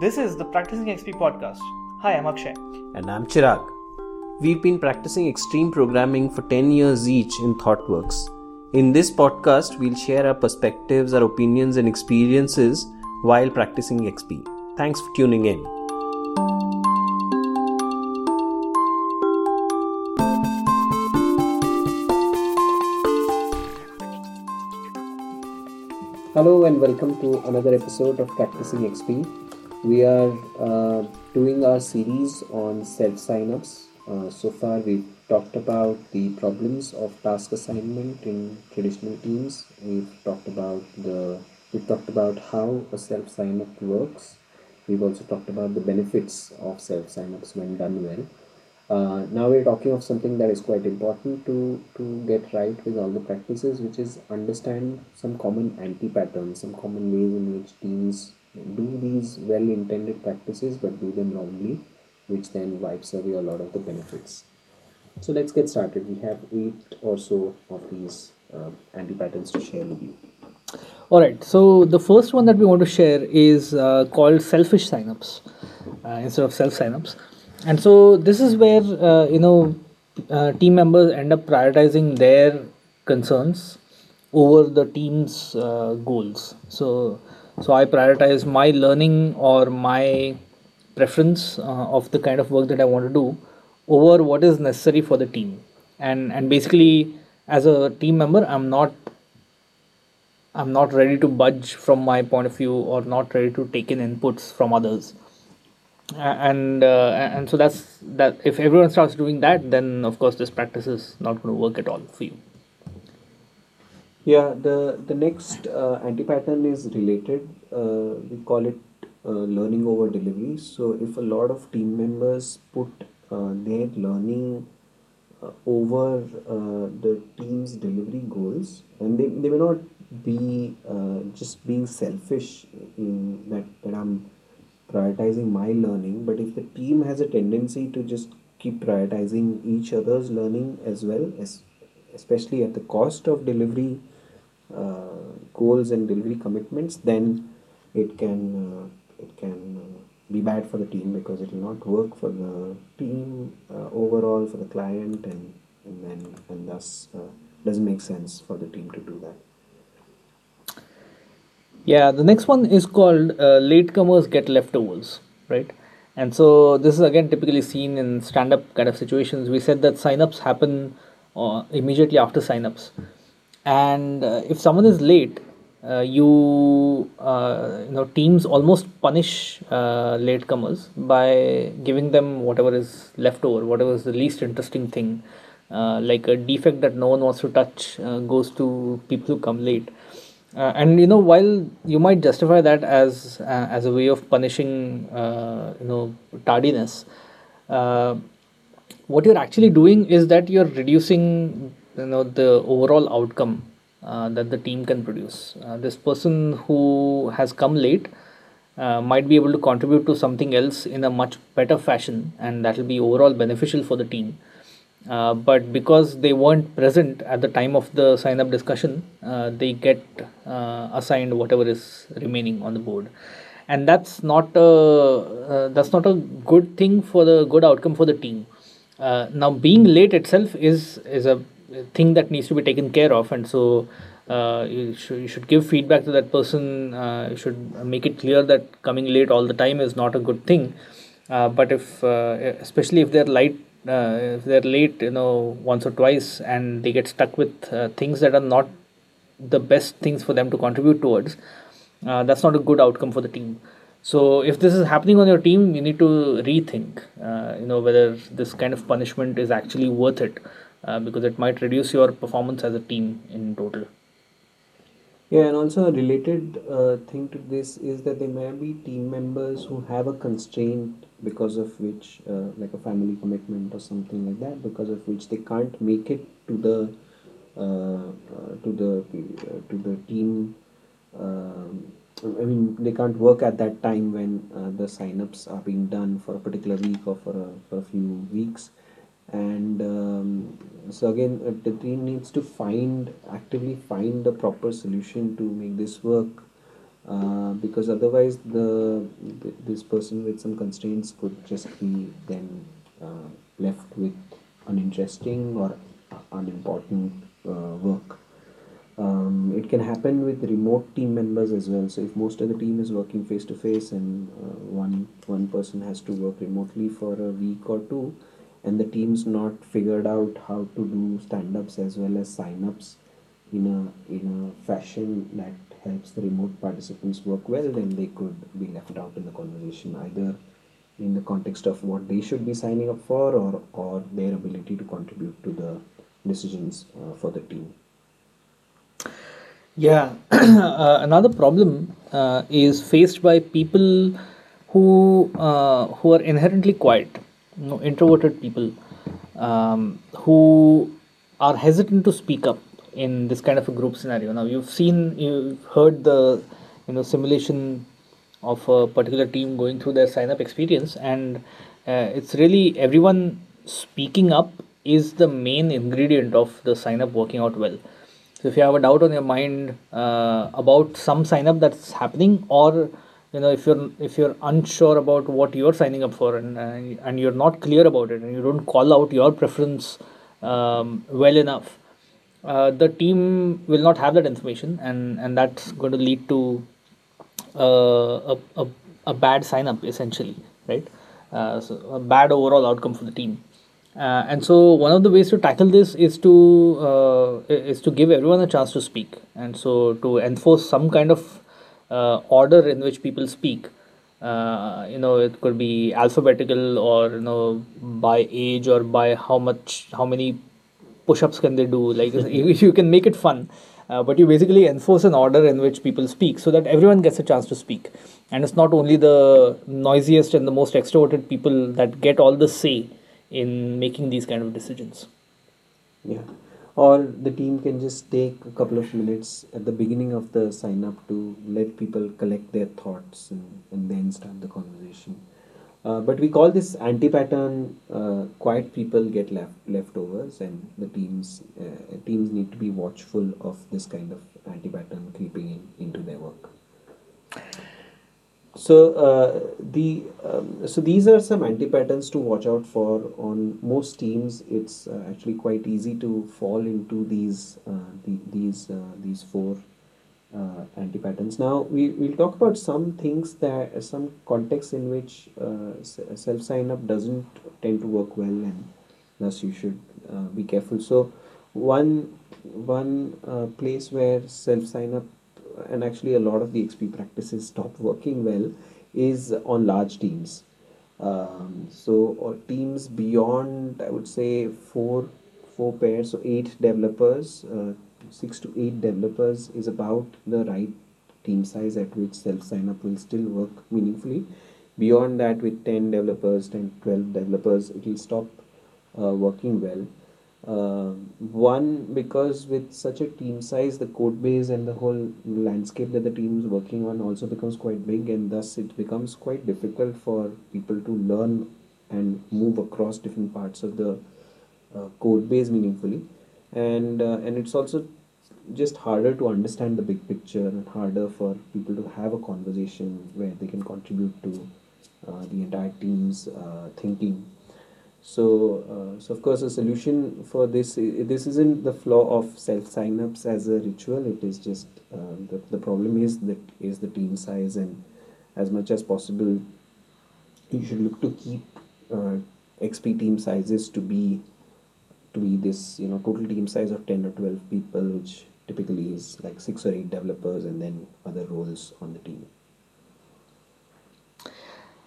This is the Practicing XP podcast. Hi, I'm Akshay. And I'm Chirag. We've been practicing extreme programming for 10 years each in ThoughtWorks. In this podcast, we'll share our perspectives, our opinions, and experiences while practicing XP. Thanks for tuning in. Hello and welcome to another episode of Practicing XP. We are uh, doing our series on self signups. Uh, so far, we've talked about the problems of task assignment in traditional teams. We've talked about the we've talked about how a self signup works. We've also talked about the benefits of self signups when done well. Uh, now we're talking of something that is quite important to to get right with all the practices, which is understand some common anti patterns, some common ways in which teams do these well intended practices but do them wrongly, which then wipes away a lot of the benefits. So let's get started. We have eight or so of these uh, anti patterns to share with you. All right. So the first one that we want to share is uh, called selfish signups uh, instead of self signups and so this is where uh, you know uh, team members end up prioritizing their concerns over the team's uh, goals so so i prioritize my learning or my preference uh, of the kind of work that i want to do over what is necessary for the team. And and basically as a team member i'm not i'm not ready to budge from my point of view or not ready to take in inputs from others. And uh, and so that's that if everyone starts doing that then of course this practice is not going to work at all for you yeah the the next uh, anti pattern is related. Uh, we call it uh, learning over delivery. So if a lot of team members put uh, their learning uh, over the team's delivery goals and they, they may not be just being selfish in that that i'm prioritizing my learning but if the team has a tendency to just keep prioritizing each other's learning as well as especially at the cost of delivery uh, goals and delivery commitments then it can uh, it can uh, be bad for the team because it will not work for the team uh, overall for the client and and then and thus uh, doesn't make sense for the team to do that yeah, the next one is called uh, latecomers get leftovers, right? And so this is again typically seen in stand-up kind of situations. We said that signups happen uh, immediately after signups, and uh, if someone is late, uh, you uh, you know teams almost punish uh, latecomers by giving them whatever is left over, whatever is the least interesting thing, like a defect that no one wants to touch goes to people who come late. Uh, and you know while you might justify that as uh, as a way of punishing uh, you know tardiness uh, what you're actually doing is that you're reducing you know the overall outcome uh, that the team can produce. Uh, this person who has come late might be able to contribute to something else in a much better fashion and that will be overall beneficial for the team. Uh, but because they weren't present at the time of the sign up discussion, uh, they get uh, assigned whatever is remaining on the board, and that's not a uh, that's not a good thing for the good outcome for the team. Uh, now, being late itself is is a thing that needs to be taken care of, and so. you, should, you should give feedback to that person. you should make it clear that coming late all the time is not a good thing. but if, especially if they're light uh, if they're late you know once or twice and they get stuck with uh, things that are not the best things for them to contribute towards uh, that's not a good outcome for the team so if this is happening on your team you need to rethink uh, you know whether this kind of punishment is actually worth it uh, because it might reduce your performance as a team in total yeah, and also a related uh, thing to this is that there may be team members who have a constraint because of which, uh, like a family commitment or something like that, because of which they can't make it to the uh, uh to the to the team. Um, I mean, they can't work at that time when the signups are being done for a particular week or for a, for a few weeks and um, so again uh, the team needs to find actively find the proper solution to make this work uh, because otherwise the this person with some constraints could just be then uh, left with uninteresting or unimportant uh, work. Um, it can happen with remote team members as well. So if most of the team is working face to face and uh, one one person has to work remotely for a week or two, and the team's not figured out how to do stand-ups as well as sign-ups in a in a fashion that helps the remote participants work well, then they could be left out in the conversation either in the context of what they should be signing up for or or their ability to contribute to the decisions uh, for the team. Yeah, uh, another problem uh, is faced by people who uh, who are inherently quiet, you know, introverted people, um, who are hesitant to speak up in this kind of a group scenario. Now you've seen, you've heard the you know simulation of a particular team going through their sign up experience, and uh, it's really everyone speaking up is the main ingredient of the sign up working out well so if you have a doubt on your mind uh, about some sign up that's happening, or you know if you're if you're unsure about what you're signing up for and uh, and you're not clear about it and you don't call out your preference um, well enough, uh, the team will not have that information and and that's going to lead to uh, a, a, a bad sign up essentially, right? Uh, so a bad overall outcome for the team. Uh, and so one of the ways to tackle this is to uh, is to give everyone a chance to speak, and so to enforce some kind of order in which people speak. Uh, you know, it could be alphabetical or you know by age or by how much how many push-ups can they do. Like you, you can make it fun, uh, but you basically enforce an order in which people speak so that everyone gets a chance to speak, and it's not only the noisiest and the most extroverted people that get all the say in making these kind of decisions. Yeah. Or the team can just take a couple of minutes at the beginning of the sign up to let people collect their thoughts and, and then start the conversation. Uh, but we call this anti-pattern. Uh, quiet people get left leftovers, and the teams uh, teams need to be watchful of this kind of anti-pattern creeping in, into their work. So uh, the um, so these are some anti patterns to watch out for on most teams. It's uh, actually quite easy to fall into these uh, the, these uh, these four uh, anti patterns. Now we will talk about some things that some contexts in which uh, self sign up doesn't tend to work well, and thus you should be careful. So one one place where self sign up and actually a lot of the XP practices stop working well is on large teams. Um, so or teams beyond I would say four four pairs, so eight developers, uh, six to eight developers is about the right team size at which self sign up will still work meaningfully. Beyond that, with 10 developers, 10, 12 developers, it will stop uh, working well. Uh, one because with such a team size the code base and the whole landscape that the team is working on also becomes quite big and thus it becomes quite difficult for people to learn and move across different parts of the uh, code base meaningfully. And uh, and it's also just harder to understand the big picture and harder for people to have a conversation where they can contribute to uh, the entire team's uh, thinking so, uh, so of course, a solution for this this isn't the flaw of self signups as a ritual. It is just uh, the the problem is that is the team size, and as much as possible, you should look to keep uh, XP team sizes to be to be this you know total team size of ten or twelve people, which typically is like six or eight developers, and then other roles on the team.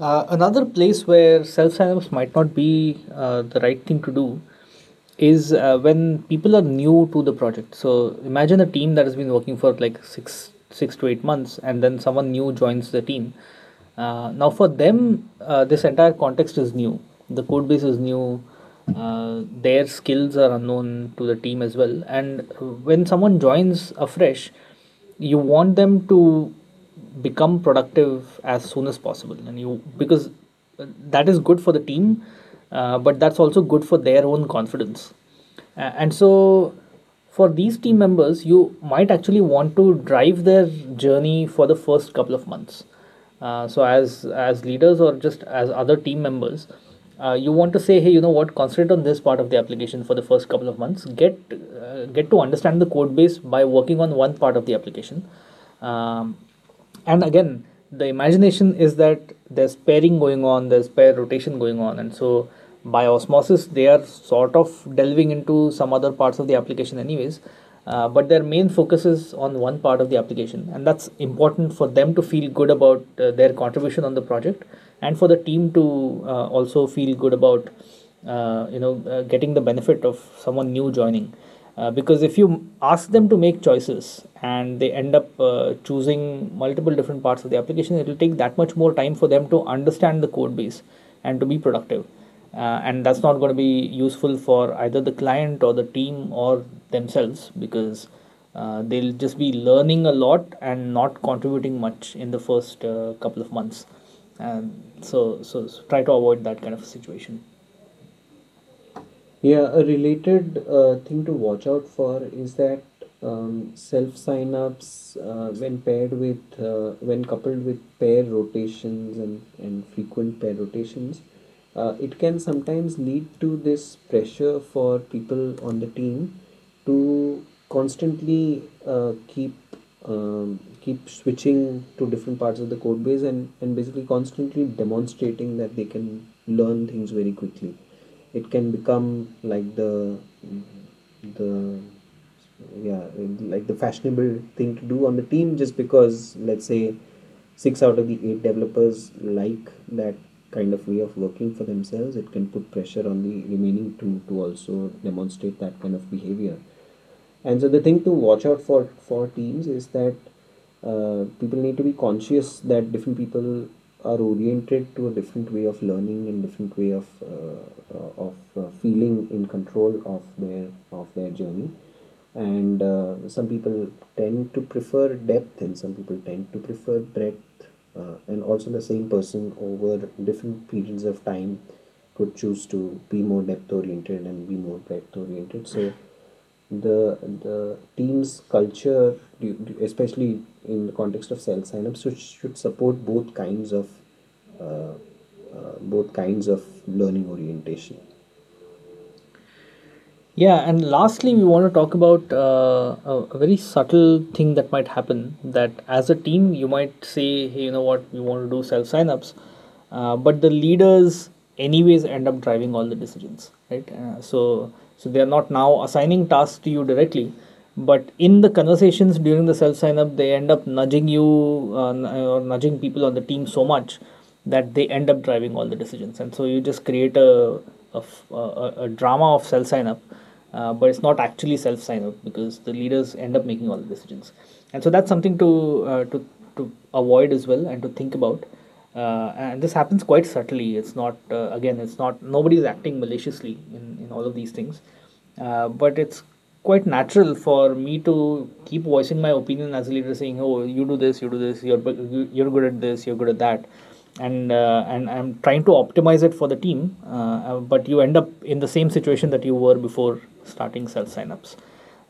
Uh, another place where self signups might not be uh, the right thing to do is uh, when people are new to the project. So imagine a team that has been working for like six six to eight months, and then someone new joins the team. Uh, now for them, uh, this entire context is new. The code base is new. Their skills are unknown to the team as well. And when someone joins afresh, you want them to become productive as soon as possible and you because that is good for the team uh, but that's also good for their own confidence uh, and so for these team members, you might actually want to drive their journey for the first couple of months. Uh, so as as leaders or just as other team members, uh, you want to say, hey, you know what, concentrate on this part of the application for the first couple of months. Get uh, get to understand the code base by working on one part of the application. Um, and again, the imagination is that there's pairing going on, there's pair rotation going on, and so by osmosis they are sort of delving into some other parts of the application anyways. Uh, but their main focus is on one part of the application. And that's important for them to feel good about uh, their contribution on the project and for the team to uh, also feel good about uh, you know uh, getting the benefit of someone new joining uh, because if you ask them to make choices and they end up choosing multiple different parts of the application it will take that much more time for them to understand the code base and to be productive. Uh, and that's not going to be useful for either the client or the team or themselves because uh, they'll just be learning a lot and not contributing much in the first uh, couple of months. And so, so try to avoid that kind of situation yeah a related uh, thing to watch out for is that um, self signups uh, when paired with uh, when coupled with pair rotations and, and frequent pair rotations uh, it can sometimes lead to this pressure for people on the team to constantly uh, keep um, keep switching to different parts of the code base and, and basically constantly demonstrating that they can learn things very quickly it can become like the the yeah like the fashionable thing to do on the team just because let's say six out of the eight developers like that kind of way of working for themselves, it can put pressure on the remaining two to also demonstrate that kind of behavior. And so the thing to watch out for for teams is that uh, people need to be conscious that different people are oriented to a different way of learning and different way of uh, uh of uh, feeling in control of their of their journey. And uh, some people tend to prefer depth and some people tend to prefer breadth and also the same person over different periods of time could choose to be more depth oriented and be more breadth oriented so the the team's culture especially in the context of self signups should, should support both kinds of uh, uh, both kinds of learning orientation yeah, and lastly, we want to talk about uh, a, a, very subtle thing that might happen. That as a team, you might say, hey, you know what, we want to do self signups, uh, but the leaders, anyways, end up driving all the decisions, right? Uh, so, so they are not now assigning tasks to you directly, but in the conversations during the self sign up, they end up nudging you uh, or nudging people on the team so much that they end up driving all the decisions, and so you just create a a, a, a drama of self sign up uh, but it's not actually self sign up because the leaders end up making all the decisions. And so that's something to uh, to to avoid as well and to think about and this happens quite subtly it's not uh, again it's not nobody is acting maliciously in, in all of these things uh, but it's quite natural for me to keep voicing my opinion as a leader saying oh you do this you do this you're you're good at this you're good at that and uh, and I'm trying to optimize it for the team. Uh, uh, but you end up in the same situation that you were before starting self signups,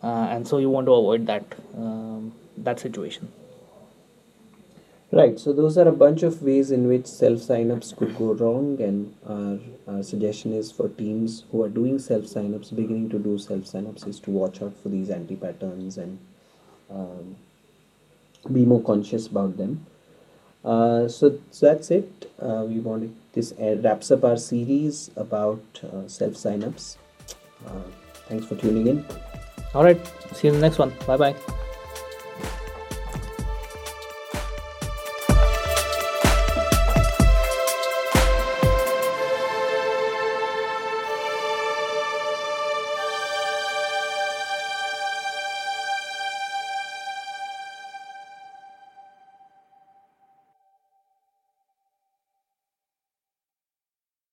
uh, and so you want to avoid that um, that situation. Right. So those are a bunch of ways in which self signups could go wrong, and our, our suggestion is for teams who are doing self signups, beginning to do self signups, is to watch out for these anti patterns and um, be more conscious about them. Uh, so, so that's it. Uh, we wanted this wraps up our series about uh, self signups. Uh, thanks for tuning in. All right. See you in the next one. Bye bye.